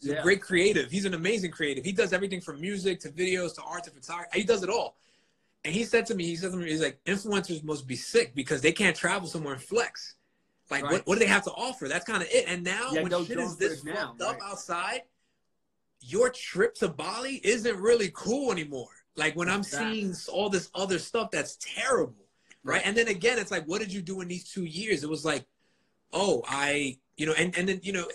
is Yeah. a great creative. He's an amazing creative. He does everything from music to videos to art to photography. He does it all. And he said to me, he said to me, he's like, influencers must be sick because they can't travel somewhere and flex. Like, Right. what, what do they have to offer? That's kind of it. And now, Yeah, when shit is this now, fucked up right. outside, your trip to Bali isn't really cool anymore. Like when I'm Exactly. seeing all this other stuff that's terrible, right? Right. And then again, it's like, what did you do in these two years? It was like, oh, I, you know, and and then you know,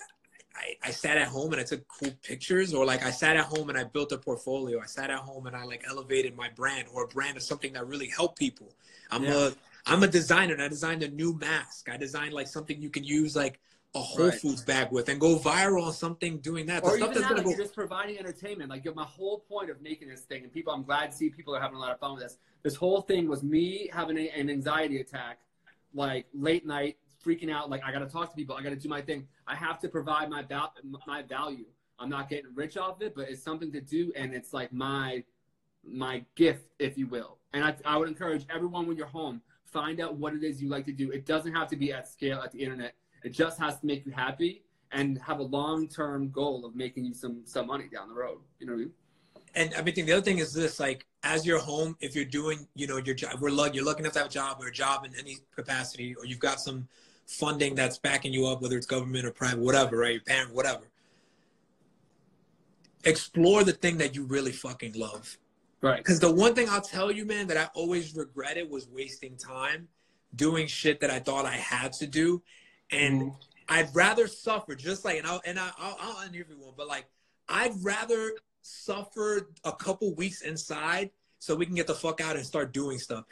I, I sat at home and I took cool pictures, or like I sat at home and I built a portfolio. I sat at home and I like elevated my brand or a brand of something that really helped people. I'm Yeah. a I'm a designer and I designed a new mask. I designed like something you can use like a Whole Right. Foods bag with and go viral on something doing that. The or stuff even that's now, gonna like, go just providing entertainment. Like my whole point of making this thing, and people, I'm glad to see people are having a lot of fun with this. This whole thing was me having a, an anxiety attack, like late night, freaking out. Like I got to talk to people. I got to do my thing. I have to provide my val- my value. I'm not getting rich off it, but it's something to do, and it's like my my gift, if you will. And I, I would encourage everyone when you're home, find out what it is you like to do. It doesn't have to be at scale at the internet. It just has to make you happy and have a long term goal of making you some some money down the road. You know what I mean? and I think the other thing is this: like, as you're home, if you're doing, you know, your job, we're lucky, you're lucky enough to have a job or a job in any capacity, or you've got some funding that's backing you up, whether it's government or private, whatever, right? Your parent, whatever. Explore the thing that you really fucking love. Right. Because the one thing I'll tell you, man, that I always regretted was wasting time doing shit that I thought I had to do, and mm-hmm. I'd rather suffer. Just like, and I'll and I, I'll, I'll end everyone, but like, I'd rather suffer a couple weeks inside so we can get the fuck out and start doing stuff.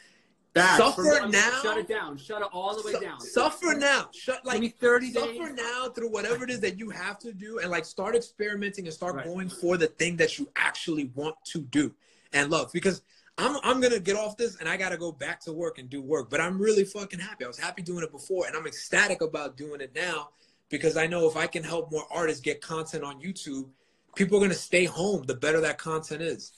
Suffer now. Shut it down. Shut it all the way Su- down. Suffer now. Shut like 30 suffer days. now through whatever it is that you have to do, and like start experimenting and start Right. going for the thing that you actually want to do and love. Because I'm I'm gonna get off this and I gotta go back to work and do work. But I'm really fucking happy. I was happy doing it before, and I'm ecstatic about doing it now because I know if I can help more artists get content on YouTube, people are gonna stay home. The better that content is,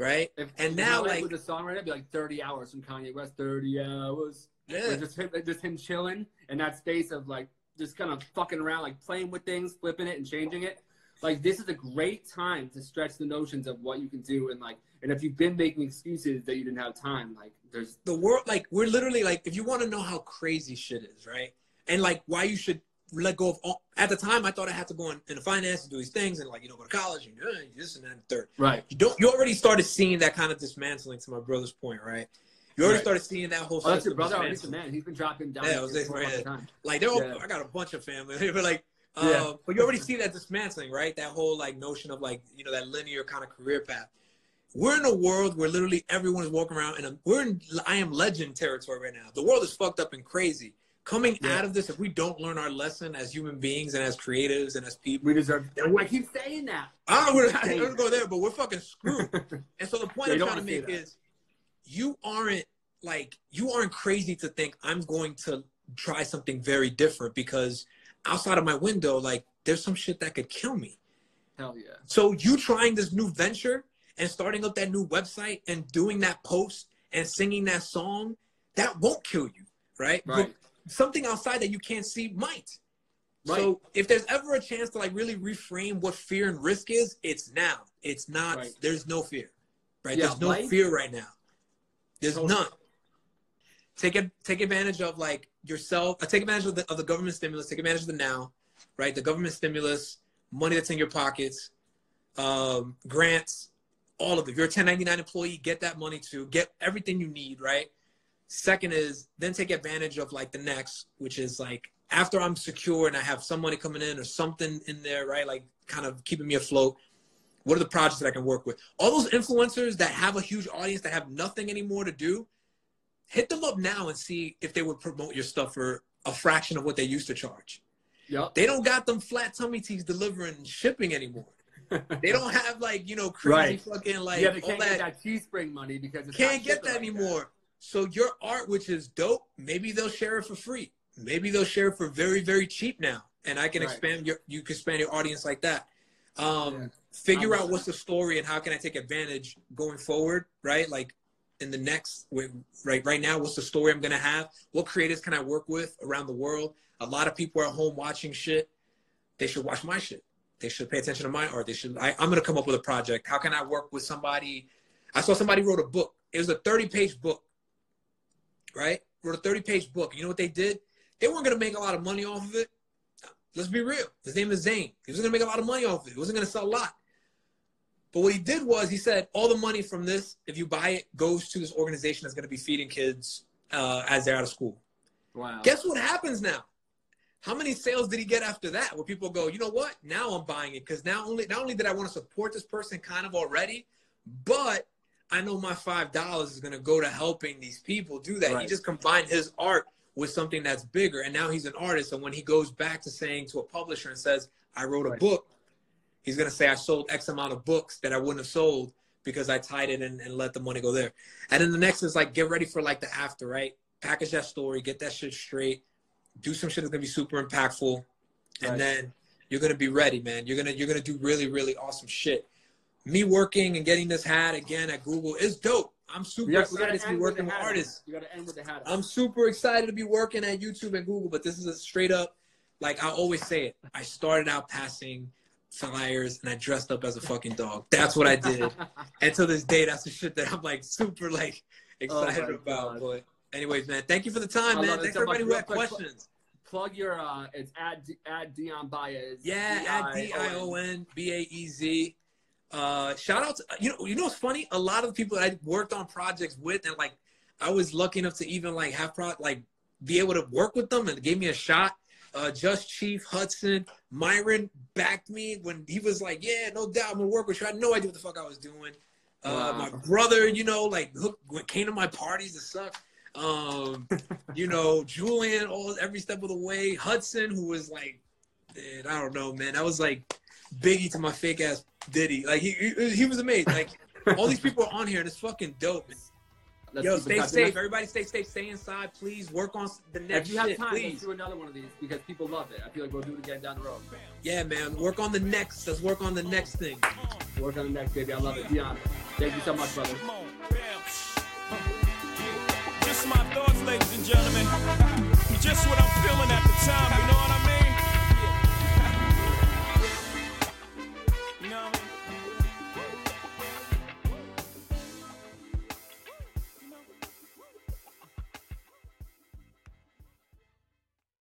right? If, And if now, like- with the song right, it'd be like 30 hours from Kanye West. 30 hours. Yeah. Like, just him, just him chilling in that space of like just kind of fucking around, like playing with things, flipping it and changing it. Like this is a great time to stretch the notions of what you can do, and like, and if you've been making excuses that you didn't have time, like there's the world like we're literally like if you want to know how crazy shit is right and like why you should let go of all at the time i thought i had to go in, into finance and do these things and like you know go to college and uh, this and that and third right. you don't you already started seeing that kind of dismantling to my brother's point right you already Right. started seeing that whole Oh, that's your brother. Oh, he's the dismantling. man. He's been dropping down. Yeah, I was for a right like they're all, Yeah. i got a bunch of family [LAUGHS] They were like uh, Yeah. but you already see that dismantling right that whole like notion of like you know that linear kind of career path we're in a world where literally everyone is walking around and we're in I am legend territory right now. The world is fucked up and crazy. Coming Yeah. out of this, if we don't learn our lesson as human beings and as creatives and as people, We deserve. I keep saying that. I don't know, we're go there, but we're fucking screwed. And so the point Yeah, I'm trying to make that. is you aren't like you aren't crazy to think I'm going to try something very different because outside of my window, like there's some shit that could kill me. Hell yeah. So you trying this new venture and starting up that new website and doing that post and singing that song, that won't kill you, right? Right. But something outside that you can't see might. Right. So if there's ever a chance to like really reframe what fear and risk is, it's now. It's not. Right. There's no fear, right? Yeah, there's no life- fear right now. There's Totally. none. Take it. Take advantage of like yourself. Uh, take advantage of the of the government stimulus. Take advantage of the now, right? The government stimulus, money that's in your pockets, um, grants, all of it. If you're a 1099 employee, get that money too. Get everything you need, right? Second is then take advantage of like the next, which is like after I'm secure and I have some money coming in or something in there, right? Like kind of keeping me afloat. What are the projects that I can work with? All those influencers that have a huge audience that have nothing anymore to do, hit them up now and see if they would promote your stuff for a fraction of what they used to charge. Yep. They don't got them flat tummy teas delivering shipping anymore. [LAUGHS] They don't have like you know crazy Right. fucking like yeah, they all can't that get that Teespring money because it's can't get that like anymore. So your art, which is dope, maybe they'll share it for free. Maybe they'll share it for very, very cheap now, and I can Right. expand your you can expand your audience like that. Um, Yeah. figure I'm out what's the story and how can I take advantage going forward, right? Like in the next right right now, what's the story I'm gonna have? What creators can I work with around the world? A lot of people are at home watching shit. They should watch my shit. They should pay attention to my art. They should. I, I'm gonna come up with a project. How can I work with somebody? I saw somebody wrote a book. It was a 30 page book, right? Wrote a 30 page book. You know what they did? They weren't gonna make a lot of money off of it. Let's be real. His name is Zane. He wasn't gonna make a lot of money off of it. He wasn't gonna sell a lot. But what he did was he said, all the money from this, if you buy it, goes to this organization that's gonna be feeding kids uh, as they're out of school. Wow. Guess what happens now? How many sales did he get after that? Where people go, you know what? Now I'm buying it because now only not only did I want to support this person kind of already, but I know my five dollars is gonna go to helping these people do that. He just combined his art with something that's bigger, and now he's an artist. And when he goes back to saying to a publisher and says, "I wrote a Right. book," he's gonna say, "I sold X amount of books that I wouldn't have sold because I tied it and, and let the money go there." And then the next is like, get ready for like the after, right? Package that story, get that shit straight, do some shit that's gonna be super impactful, and then you're gonna be ready, man. You're gonna you're gonna do really really awesome shit. Me working and getting this hat again at Google is dope. I'm super We got- we gotta excited to be end with working the with artists. You gotta end with the hat. I'm super excited to be working at YouTube and Google, but this is a straight up, like I always say it. I started out passing flyers and I dressed up as a fucking dog. That's what I did. [LAUGHS] and to this day, that's the shit that I'm like super like excited Oh about. God. But anyways, man, thank you for the time, I man. Thanks so for everybody who had quick, questions. Plug your uh it's at D- at Dion Baez. Yeah, at D I O N B A E Z. Uh, shout out to you know you know what's funny? A lot of the people that I worked on projects with and like I was lucky enough to even like have pro like be able to work with them and gave me a shot. Uh, Just Chief Hudson, Myron backed me when he was like, "Yeah, no doubt, I'm gonna work with you." I had no idea what the fuck I was doing. Uh, Wow. My brother, you know, like hook, came to my parties to suck. Um, [LAUGHS] you know, Julian, all every step of the way. Hudson, who was like, man, I don't know, man. That was like Biggie to my fake ass Diddy. Like he, he, he was amazing. Like all these people are on here, and it's fucking dope. Man. Let's Yo, keep in stay touch. safe. Everybody, stay safe. Stay inside, please. Work on the next If you have shit, time, let's do another one of these because people love it. I feel like we'll do it again down the road. Yeah, man. Work on the next. Let's work on the next thing. Work on the next baby. I love it. Dion, thank you so much, brother. Come on, bounce. Just my thoughts, ladies and gentlemen. Just what I'm feeling at the time, you know what I mean?